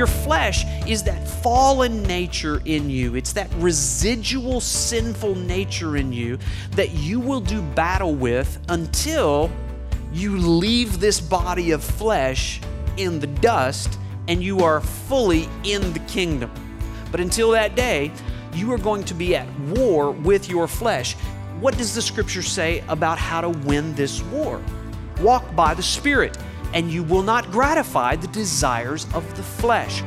Your flesh is that fallen nature in you, it's that residual sinful nature in you that you will do battle with until you leave this body of flesh in the dust and you are fully in the kingdom. But until that day, you are going to be at war with your flesh. What does the scripture say about how to win this war? Walk by the Spirit, and you will not gratify the desires of the flesh.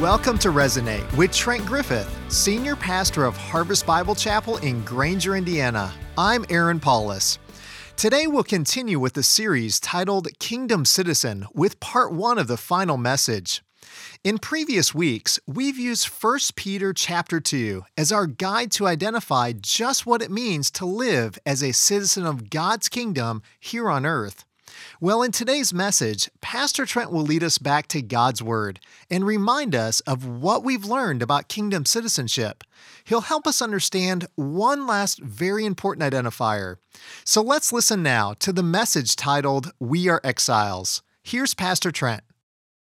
Welcome to Resonate with Trent Griffith, Senior Pastor of Harvest Bible Chapel in Granger, Indiana. I'm Aaron Paulus. Today we'll continue with the series titled Kingdom Citizen with part one of the final message. In previous weeks, we've used 1 Peter chapter 2 as our guide to identify just what it means to live as a citizen of God's kingdom here on earth. Well, in today's message, Pastor Trent will lead us back to God's Word and remind us of what we've learned about kingdom citizenship. He'll help us understand one last very important identifier. So let's listen now to the message titled We Are Exiles. Here's Pastor Trent.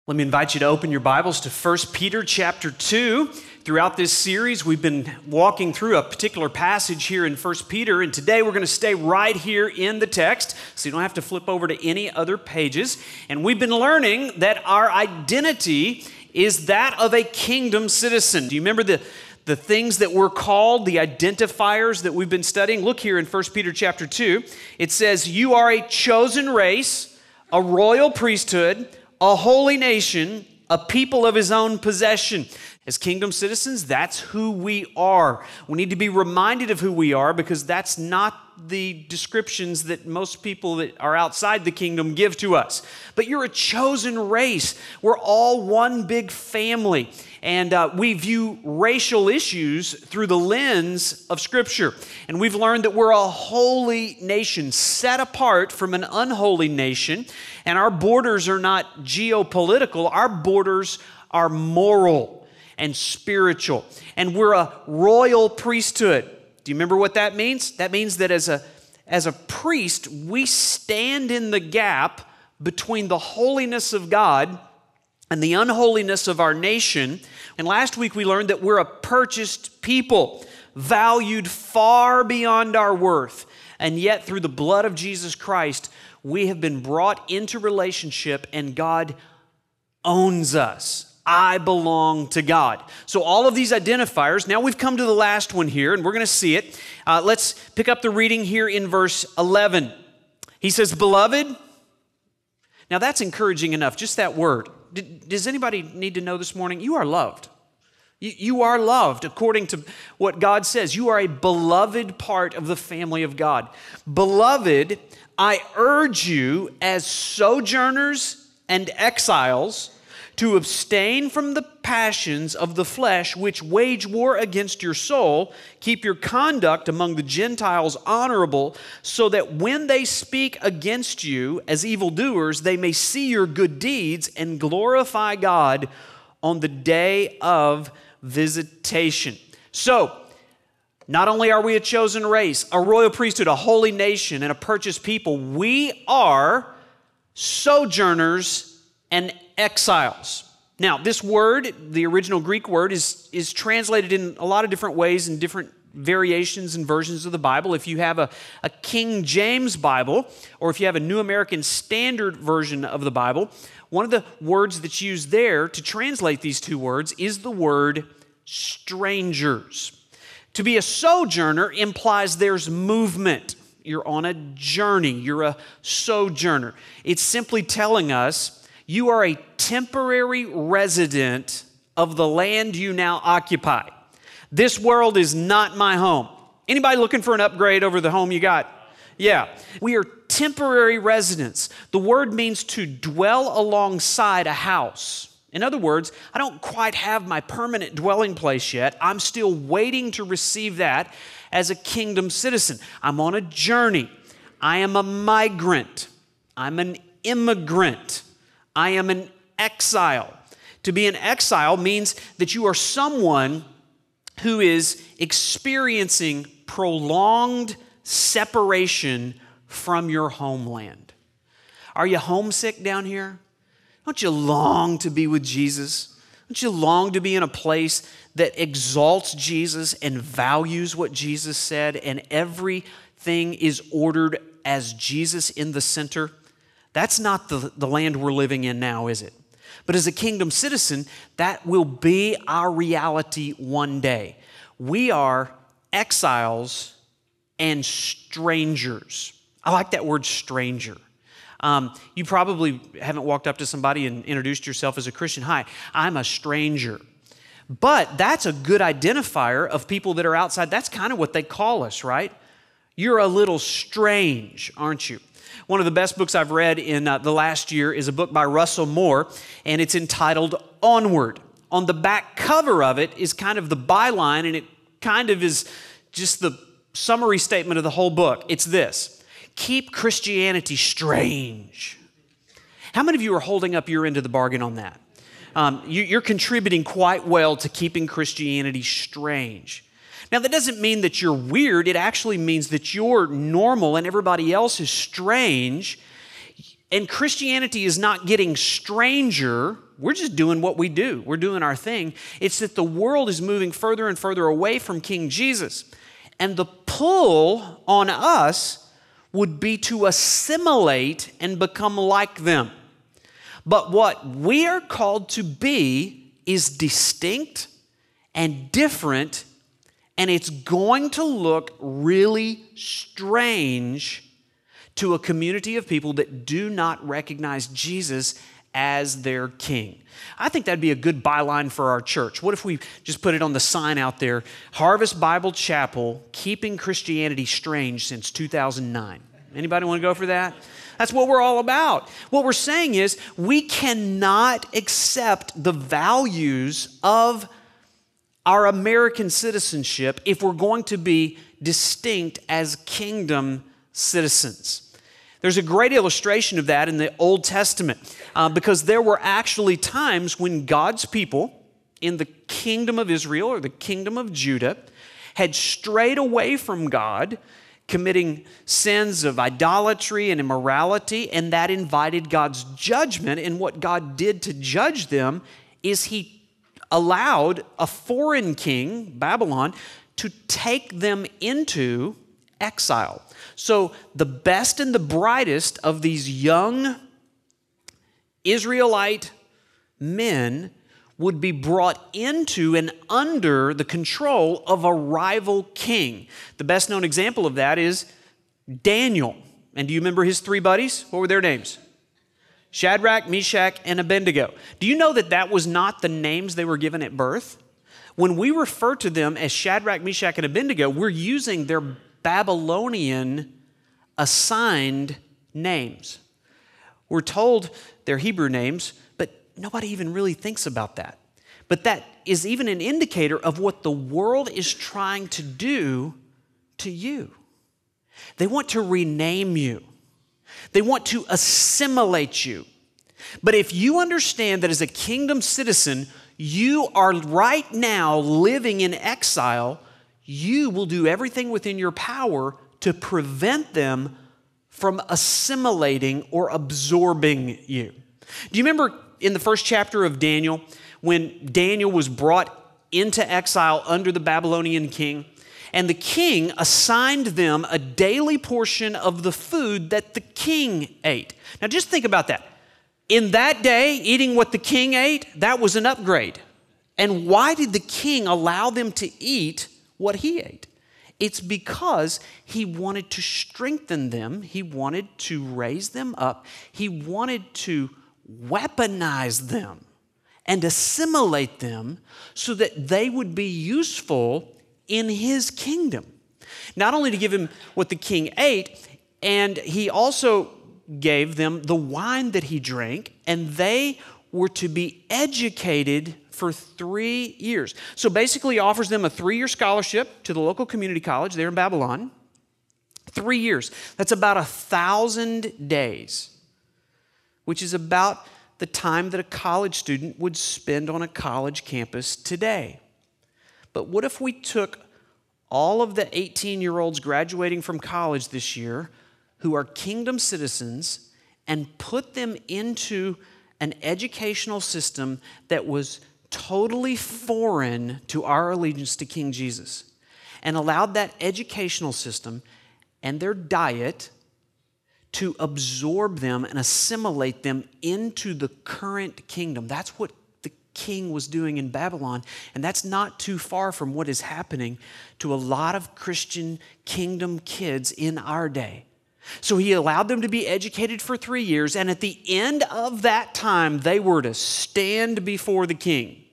Let me invite you to open your Bibles to 1 Peter chapter 2. Throughout this series, we've been walking through a particular passage here in 1 Peter, and today we're going to stay right here in the text, so you don't have to flip over to any other pages. And we've been learning that our identity is that of a kingdom citizen. Do you remember the the things that we're called, the identifiers that we've been studying. Look here in 1 Peter chapter 2. It says, You are a chosen race, a royal priesthood, a holy nation, a people of his own possession. As kingdom citizens, that's who we are. We need to be reminded of who we are because that's not the descriptions that most people that are outside the kingdom give to us. But you're a chosen race. We're all one big family. And uh, we view racial issues through the lens of Scripture. And we've learned that we're a holy nation, set apart from an unholy nation. And our borders are not geopolitical, our borders are moral and spiritual. And we're a royal priesthood. Do you remember what that means? That means that as a, as a priest, we stand in the gap between the holiness of God and the unholiness of our nation. And last week we learned that we're a purchased people, valued far beyond our worth. And yet, through the blood of Jesus Christ, we have been brought into relationship, and God owns us. I belong to God. So, all of these identifiers, now we've come to the last one here, and we're going to see it. Uh, let's pick up the reading here in verse 11. He says, Beloved, now that's encouraging enough, just that word does anybody need to know this morning? You are loved. You, you are loved according to what God says. You are a beloved part of the family of God. Beloved, I urge you as sojourners and exiles to abstain from the passions of the flesh which wage war against your soul. Keep your conduct among the Gentiles honorable, so that when they speak against you as evildoers, they may see your good deeds and glorify God on the day of visitation. So, not only are we a chosen race, a royal priesthood, a holy nation, and a purchased people, we are sojourners and exiles. Now, this word, the original Greek word, is, is translated in a lot of different ways in different variations and versions of the Bible. If you have a, a King James Bible, or if you have a New American Standard version of the Bible, one of the words that's used there to translate these two words is the word strangers. To be a sojourner implies there's movement. You're on a journey, you're a sojourner. It's simply telling us you are a temporary resident of the land you now occupy. This world is not my home. Anybody looking for an upgrade over the home you got? Yeah. We are temporary residents. The word means to dwell alongside a house. In other words, I don't quite have my permanent dwelling place yet. I'm still waiting to receive that as a kingdom citizen. I'm on a journey. I am a migrant. I'm an immigrant. I am an exile. To be an exile means that you are someone who is experiencing prolonged separation from your homeland. Are you homesick down here? Don't you long to be with Jesus? Don't you long to be in a place that exalts Jesus and values what Jesus said and everything is ordered as Jesus in the center? That's not the, the land we're living in now, is it? But as a kingdom citizen, that will be our reality one day. We are exiles and strangers. I like that word stranger. Um, you probably haven't walked up to somebody and introduced yourself as a Christian. Hi, I'm a stranger. But that's a good identifier of people that are outside. That's kind of what they call us, right? You're a little strange, aren't you? One of the best books I've read in uh, the last year is a book by Russell Moore, and it's entitled Onward. On the back cover of it is kind of the byline, and it kind of is just the summary statement of the whole book. It's this Keep Christianity strange. How many of you are holding up your end of the bargain on that? Um, you, are contributing quite well to keeping Christianity strange. Now, that doesn't mean that you're weird. It actually means that you're normal and everybody else is strange. And Christianity is not getting stranger. We're just doing what we do, we're doing our thing. It's that the world is moving further and further away from King Jesus. And the pull on us would be to assimilate and become like them. But what we are called to be is distinct and different and it's going to look really strange to a community of people that do not recognize Jesus as their king. I think that'd be a good byline for our church. What if we just put it on the sign out there Harvest Bible Chapel, keeping Christianity strange since 2009? Anybody want to go for that? That's what we're all about. What we're saying is we cannot accept the values of our American citizenship if we're going to be distinct as kingdom citizens. There's a great illustration of that in the Old Testament uh, because there were actually times when God's people in the kingdom of Israel or the kingdom of Judah had strayed away from God, committing sins of idolatry and immorality, and that invited God's judgment. And what God did to judge them is He allowed a foreign king, Babylon, to take them into exile. So the best and the brightest of these young Israelite men would be brought into and under the control of a rival king. The best known example of that is Daniel. And do you remember his three buddies? What were their names? Shadrach, Meshach, and Abednego. Do you know that that was not the names they were given at birth? When we refer to them as Shadrach, Meshach, and Abednego, we're using their Babylonian assigned names. We're told they're Hebrew names, but nobody even really thinks about that. But that is even an indicator of what the world is trying to do to you. They want to rename you. They want to assimilate you. But if you understand that as a kingdom citizen, you are right now living in exile, you will do everything within your power to prevent them from assimilating or absorbing you. Do you remember in the first chapter of Daniel when Daniel was brought into exile under the Babylonian king? And the king assigned them a daily portion of the food that the king ate. Now, just think about that. In that day, eating what the king ate, that was an upgrade. And why did the king allow them to eat what he ate? It's because he wanted to strengthen them, he wanted to raise them up, he wanted to weaponize them and assimilate them so that they would be useful in his kingdom. Not only to give him what the king ate, and he also gave them the wine that he drank, and they were to be educated for three years. So basically, he offers them a three year scholarship to the local community college there in Babylon. Three years. That's about a thousand days, which is about the time that a college student would spend on a college campus today. But what if we took all of the 18 year olds graduating from college this year who are kingdom citizens and put them into an educational system that was totally foreign to our allegiance to King Jesus and allowed that educational system and their diet to absorb them and assimilate them into the current kingdom. That's what the king was doing in Babylon. And that's not too far from what is happening to a lot of Christian kingdom kids in our day. So he allowed them to be educated for three years, and at the end of that time, they were to stand before the king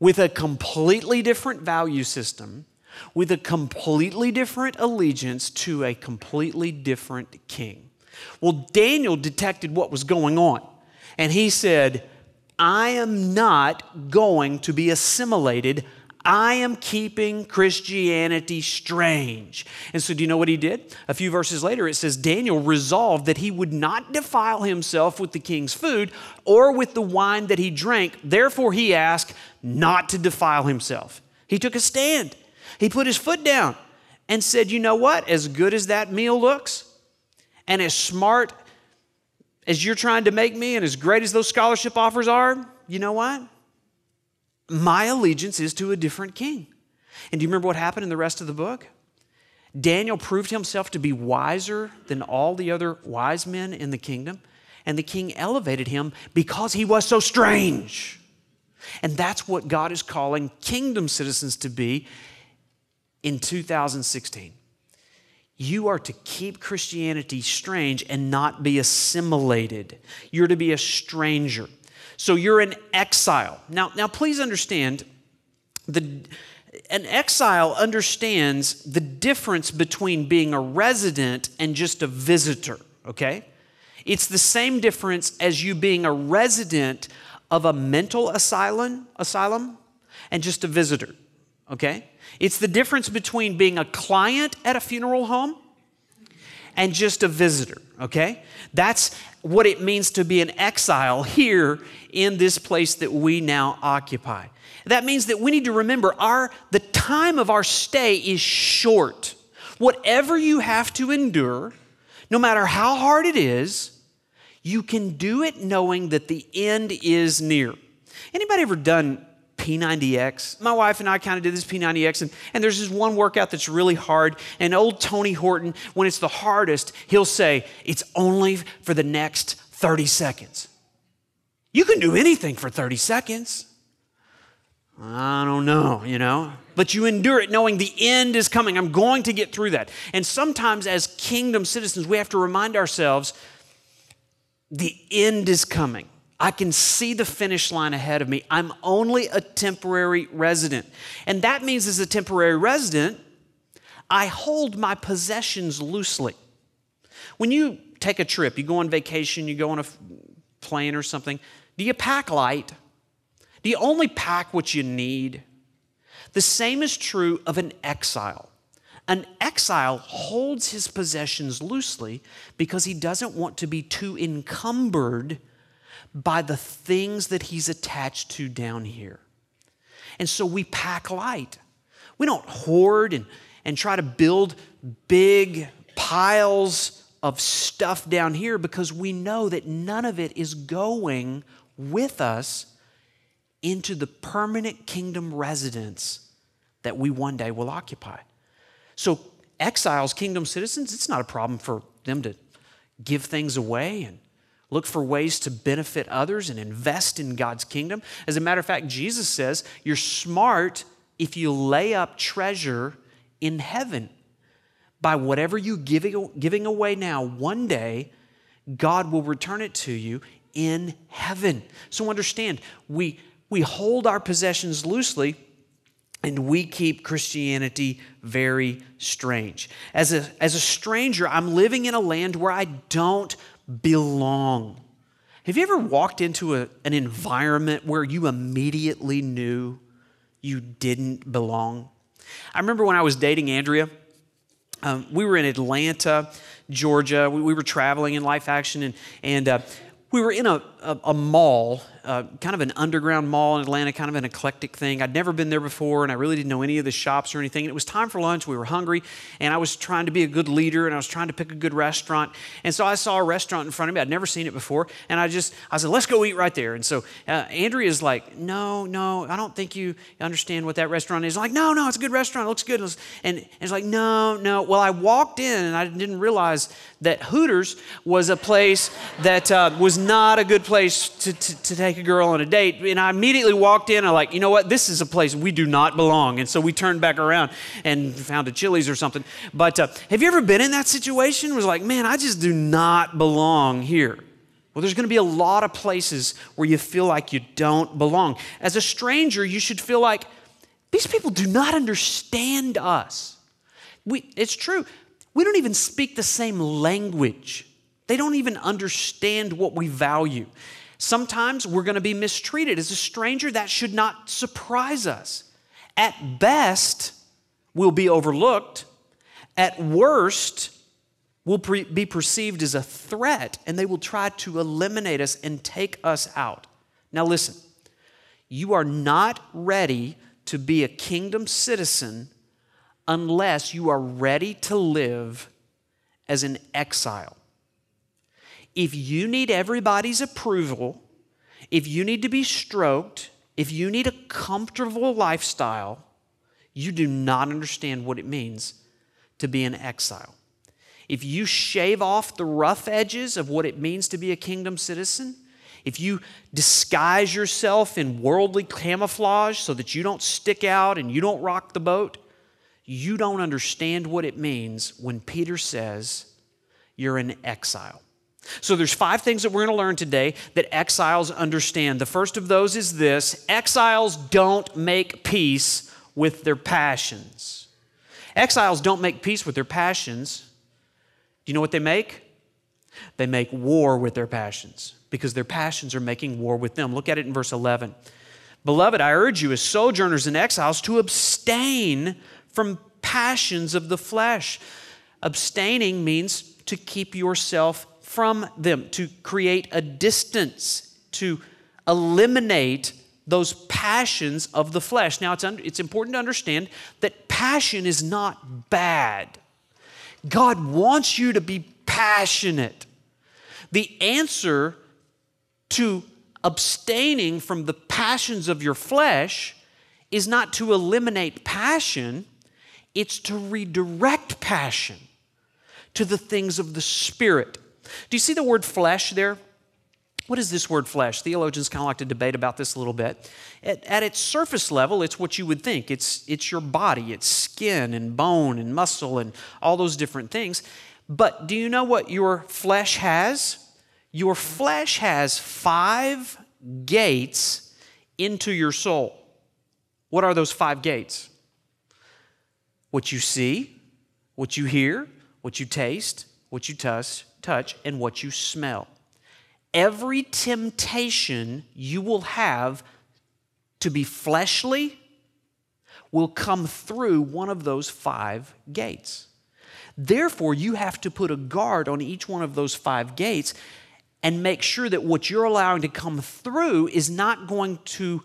with a completely different value system, with a completely different allegiance to a completely different king. Well, Daniel detected what was going on, and he said, I am not going to be assimilated I am keeping Christianity strange. And so, do you know what he did? A few verses later, it says Daniel resolved that he would not defile himself with the king's food or with the wine that he drank. Therefore, he asked not to defile himself. He took a stand, he put his foot down and said, You know what? As good as that meal looks, and as smart as you're trying to make me, and as great as those scholarship offers are, you know what? My allegiance is to a different king. And do you remember what happened in the rest of the book? Daniel proved himself to be wiser than all the other wise men in the kingdom, and the king elevated him because he was so strange. And that's what God is calling kingdom citizens to be in 2016. You are to keep Christianity strange and not be assimilated. You're to be a stranger. So you're in exile. Now, now please understand the an exile understands the difference between being a resident and just a visitor, okay? It's the same difference as you being a resident of a mental asylum, asylum and just a visitor, okay? It's the difference between being a client at a funeral home and just a visitor, okay? That's what it means to be an exile here in this place that we now occupy. That means that we need to remember our the time of our stay is short. Whatever you have to endure, no matter how hard it is, you can do it knowing that the end is near. Anybody ever done P90X. My wife and I kind of did this P90X, and, and there's this one workout that's really hard. And old Tony Horton, when it's the hardest, he'll say, It's only for the next 30 seconds. You can do anything for 30 seconds. I don't know, you know, but you endure it knowing the end is coming. I'm going to get through that. And sometimes, as kingdom citizens, we have to remind ourselves the end is coming. I can see the finish line ahead of me. I'm only a temporary resident. And that means, as a temporary resident, I hold my possessions loosely. When you take a trip, you go on vacation, you go on a plane or something, do you pack light? Do you only pack what you need? The same is true of an exile. An exile holds his possessions loosely because he doesn't want to be too encumbered by the things that he's attached to down here. And so we pack light. We don't hoard and, and try to build big piles of stuff down here because we know that none of it is going with us into the permanent kingdom residence that we one day will occupy. So, exiles, kingdom citizens, it's not a problem for them to give things away and look for ways to benefit others and invest in God's kingdom. As a matter of fact, Jesus says you're smart if you lay up treasure in heaven. By whatever you giving, giving away now, one day God will return it to you in heaven. So understand, we, we hold our possessions loosely and we keep Christianity very strange. As a, as a stranger, I'm living in a land where I don't belong. Have you ever walked into a, an environment where you immediately knew you didn't belong? I remember when I was dating Andrea, um, we were in Atlanta, Georgia. We, we, were traveling in Life Action, and, and uh, we were in a, a, a, mall kind of an underground mall in Atlanta, kind of an eclectic thing. I'd never been there before, and I really didn't know any of the shops or anything. And it was time for lunch. We were hungry, and I was trying to be a good leader, and I was trying to pick a good restaurant. And so I saw a restaurant in front of me. I'd never seen it before, and I just I said, "Let's go eat right there." And so uh, Andrea's like, "No, no, I don't think you understand what that restaurant is." I'm like, "No, no, it's a good restaurant. It looks good." And, and it's like, "No, no." Well, I walked in, and I didn't realize that Hooters was a place that uh, was not a good place to, to, to, take a girl on a date. And I immediately walked in, I'm like, you know what? This is a place we do not belong. And so we turned back around and found a Chili's or something. But uh, have you ever been in that situation? It was like, man, I just do not belong here. Well, there's going to be a lot of places where you feel like you don't belong. As a stranger, you should feel like these people do not understand us. We, it's true. We don't even speak the same language. They don't even understand what we value. Sometimes we're going to be mistreated. As a stranger, that should not surprise us. At best, we'll be overlooked. At worst, we'll pre- be perceived as a threat, and they will try to eliminate us and take us out. Now, listen, you are not ready to be a kingdom citizen unless you are ready to live as an exile. If you need everybody's approval, if you need to be stroked, if you need a comfortable lifestyle, you do not understand what it means to be an exile. If you shave off the rough edges of what it means to be a kingdom citizen, if you disguise yourself in worldly camouflage so that you don't stick out and you don't rock the boat, you don't understand what it means when Peter says you're in exile. So there's five things that we're going to learn today that exiles understand. The first of those is this, exiles don't make peace with their passions. Exiles don't make peace with their passions. Do you know what they make? They make war with their passions because their passions are making war with them. Look at it in verse 11. Beloved, I urge you as sojourners and exiles to abstain from passions of the flesh. Abstaining means to keep yourself from them, to create a distance, to eliminate those passions of the flesh. Now, it's, un- it's important to understand that passion is not bad. God wants you to be passionate. The answer to abstaining from the passions of your flesh is not to eliminate passion, it's to redirect passion to the things of the Spirit. Do you see the word flesh there? What is this word flesh? Theologians kind of like to debate about this a little bit. At, at, its surface level, it's what you would think it's, it's your body, it's skin and bone and muscle and all those different things. But do you know what your flesh has? Your flesh has five gates into your soul. What are those five gates? What you see, what you hear, what you taste, what you touch, touch, and what you smell. Every temptation you will have to be fleshly will come through one of those five gates. Therefore, you have to put a guard on each one of those five gates and make sure that what you're allowing to come through is not going to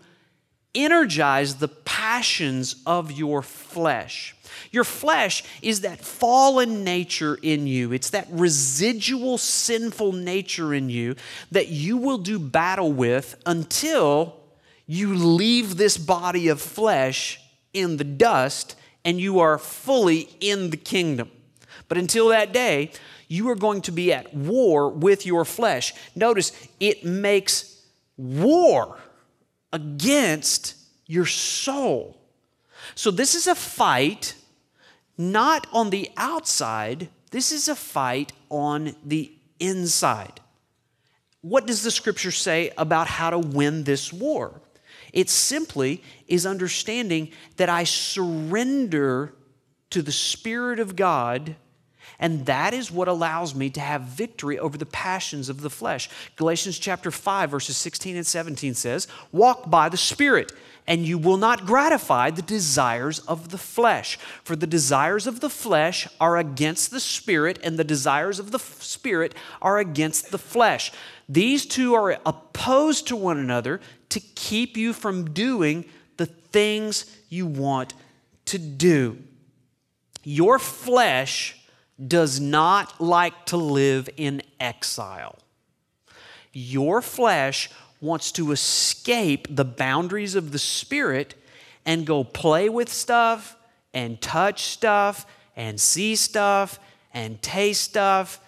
energize the passions of your flesh. Your flesh is that fallen nature in you. It's that residual sinful nature in you that you will do battle with until you leave this body of flesh in the dust and you are fully in the kingdom. But until that day, you are going to be at war with your flesh. Notice it makes war against your soul. So, this is a fight not on the outside, this is a fight on the inside. What does the scripture say about how to win this war? It simply is understanding that I surrender to the Spirit of God, and that is what allows me to have victory over the passions of the flesh. Galatians chapter 5, verses 16 and 17 says, Walk by the Spirit and you will not gratify the desires of the flesh. For the desires of the flesh are against the spirit, and the desires of the spirit are against the flesh. These two are opposed to one another to keep you from doing the things you want to do. Your flesh does not like to live in exile. Your flesh wants to escape the boundaries of the Spirit and go play with stuff and touch stuff and see stuff and taste stuff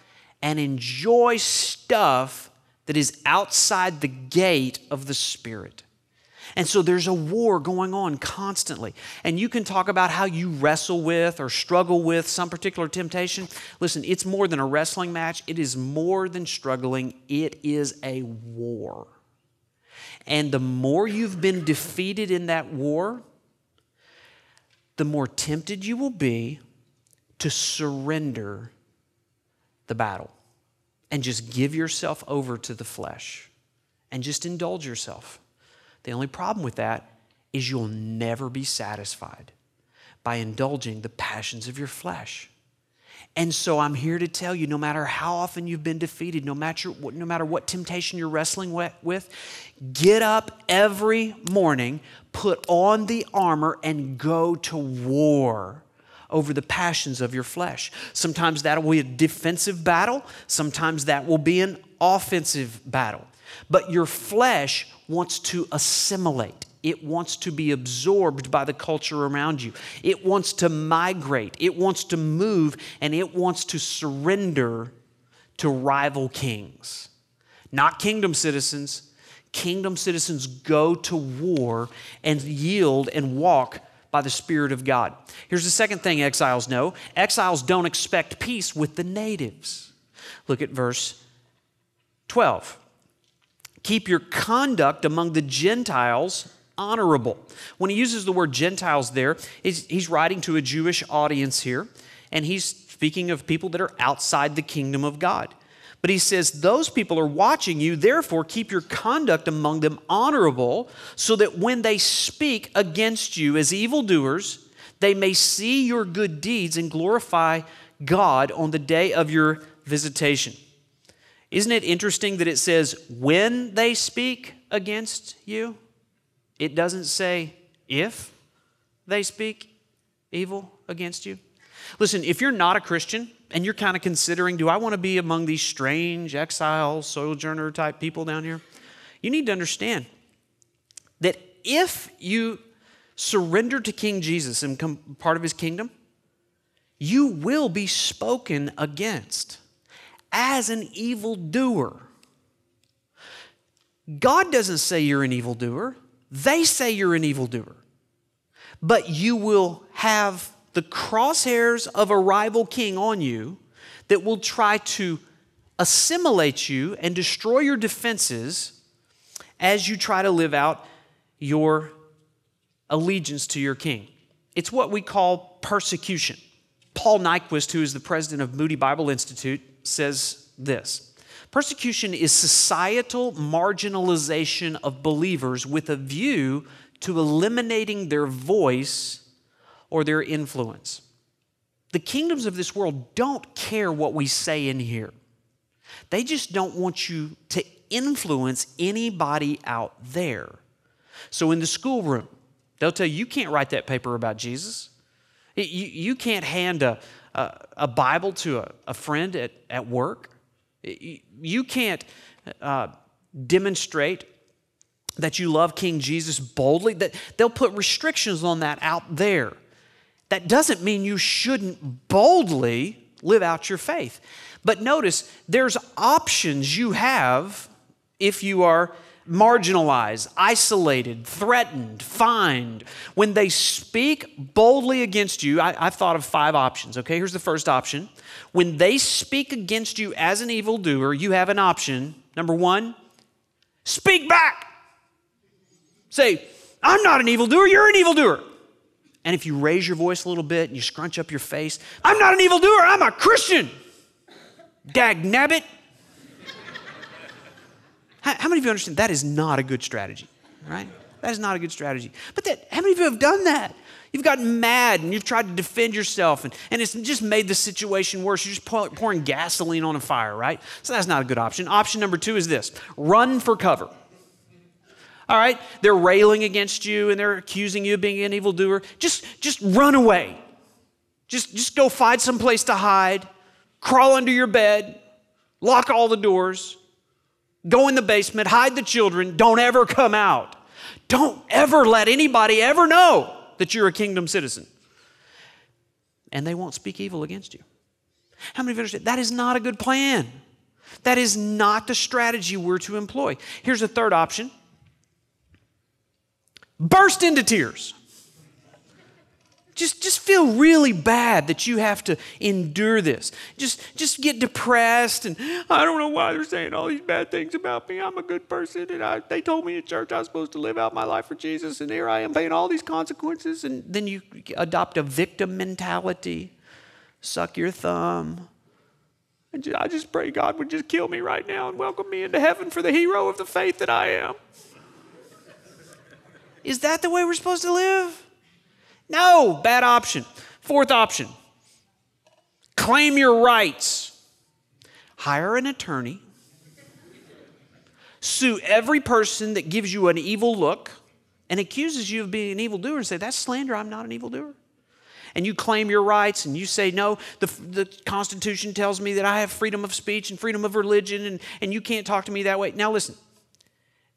and enjoy stuff that is outside the gate of the Spirit. And so there's a war going on constantly. And you can talk about how you wrestle with or struggle with some particular temptation. Listen, it's more than a wrestling match, it is more than struggling, it is a war. And the more you've been defeated in that war, the more tempted you will be to surrender the battle and just give yourself over to the flesh and just indulge yourself. The only problem with that is you'll never be satisfied by indulging the passions of your flesh. And so I'm here to tell you no matter how often you've been defeated, no matter, no matter what temptation you're wrestling with, get up every morning, put on the armor, and go to war over the passions of your flesh. Sometimes that will be a defensive battle, sometimes that will be an offensive battle. But your flesh wants to assimilate. It wants to be absorbed by the culture around you. It wants to migrate. It wants to move and it wants to surrender to rival kings. Not kingdom citizens. Kingdom citizens go to war and yield and walk by the Spirit of God. Here's the second thing exiles know exiles don't expect peace with the natives. Look at verse 12. Keep your conduct among the Gentiles honorable. When he uses the word Gentiles there, he's writing to a Jewish audience here, and he's speaking of people that are outside the kingdom of God. But he says, Those people are watching you, therefore keep your conduct among them honorable, so that when they speak against you as evildoers, they may see your good deeds and glorify God on the day of your visitation. Isn't it interesting that it says, when they speak against you? It doesn't say if they speak evil against you. Listen, if you're not a Christian and you're kind of considering, do I want to be among these strange exile, sojourner type people down here? You need to understand that if you surrender to King Jesus and become part of his kingdom, you will be spoken against as an evildoer. God doesn't say you're an evildoer. They say you're an evildoer, but you will have the crosshairs of a rival king on you that will try to assimilate you and destroy your defenses as you try to live out your allegiance to your king. It's what we call persecution. Paul Nyquist, who is the president of Moody Bible Institute, says this Persecution is societal marginalization of believers with a view to eliminating their voice or their influence. The kingdoms of this world don't care what we say in here. They just don't want you to influence anybody out there. So in the schoolroom, they'll tell you, you can't write that paper about Jesus. You, you can't hand a, a, a Bible to a, a friend at, at work. You can't uh, demonstrate that you love King Jesus boldly. That they'll put restrictions on that out there. That doesn't mean you shouldn't boldly live out your faith. But notice there's options you have if you are marginalized, isolated, threatened, fined. When they speak boldly against you, I, have thought of five options. Okay, here's the first option. When they speak against you as an evildoer, you have an option. Number one, speak back. Say, I'm not an evildoer, you're an evildoer. And if you raise your voice a little bit and you scrunch up your face, I'm not an evildoer, I'm a Christian. Dag nabbit. How, how many of you understand that is not a good strategy, right? That is not a good strategy. But that, how many of you have done that? You've gotten mad and you've tried to defend yourself, and, and it's just made the situation worse. You're just pouring gasoline on a fire, right? So that's not a good option. Option number two is this run for cover. All right? They're railing against you and they're accusing you of being an evildoer. Just, just run away. Just, just go find some place to hide, crawl under your bed, lock all the doors, go in the basement, hide the children, don't ever come out. Don't ever let anybody ever know that you're a kingdom citizen. And they won't speak evil against you. How many of you understand? That is not a good plan. That is not the strategy we're to employ. Here's a third option burst into tears. Just, just feel really bad that you have to endure this. Just, just get depressed and I don't know why they're saying all these bad things about me. I'm a good person and I, they told me in church I was supposed to live out my life for Jesus and here I am paying all these consequences. And then you adopt a victim mentality, suck your thumb. And I just pray God would just kill me right now and welcome me into heaven for the hero of the faith that I am. Is that the way we're supposed to live? No, bad option. Fourth option claim your rights. Hire an attorney. Sue every person that gives you an evil look and accuses you of being an evildoer and say, That's slander, I'm not an evildoer. And you claim your rights and you say, No, the, the Constitution tells me that I have freedom of speech and freedom of religion and, and you can't talk to me that way. Now, listen,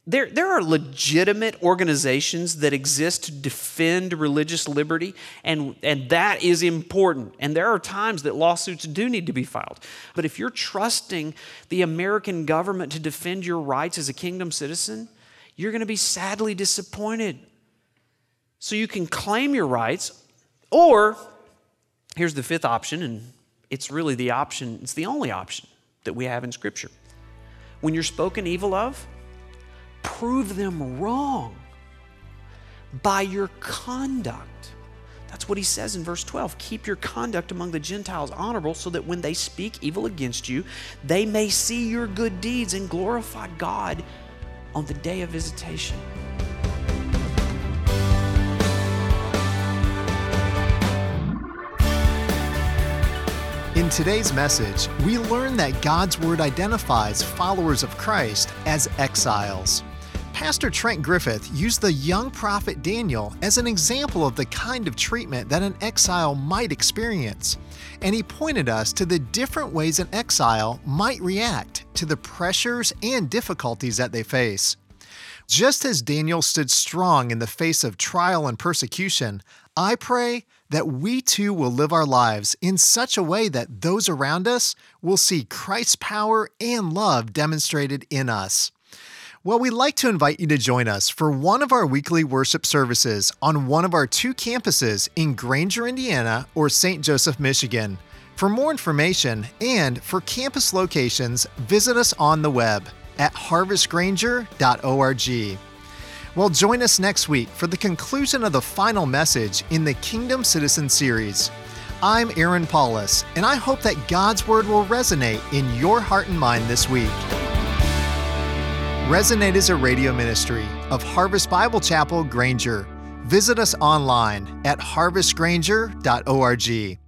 there, there are legitimate organizations that exist to defend religious liberty, and, and that is important. And there are times that lawsuits do need to be filed. But if you're trusting the American government to defend your rights as a kingdom citizen, you're going to be sadly disappointed. So you can claim your rights, or here's the fifth option, and it's really the option, it's the only option that we have in Scripture. When you're spoken evil of, prove them wrong by your conduct. That's what he says in verse 12. Keep your conduct among the Gentiles honorable so that when they speak evil against you, they may see your good deeds and glorify God on the day of visitation. In today's message, we learn that God's Word identifies followers of Christ as exiles. Pastor Trent Griffith used the young prophet Daniel as an example of the kind of treatment that an exile might experience. And he pointed us to the different ways an exile might react to the pressures and difficulties that they face. Just as Daniel stood strong in the face of trial and persecution, I pray that we too will live our lives in such a way that those around us will see Christ's power and love demonstrated in us. Well, we'd like to invite you to join us for one of our weekly worship services on one of our two campuses in Granger, Indiana or St. Joseph, Michigan. For more information and for campus locations, visit us on the web at harvestgranger.org. Well, join us next week for the conclusion of the final message in the Kingdom Citizen series. I'm Aaron Paulus, and I hope that God's Word will resonate in your heart and mind this week. Resonate is a radio ministry of Harvest Bible Chapel, Granger. Visit us online at harvestgranger.org.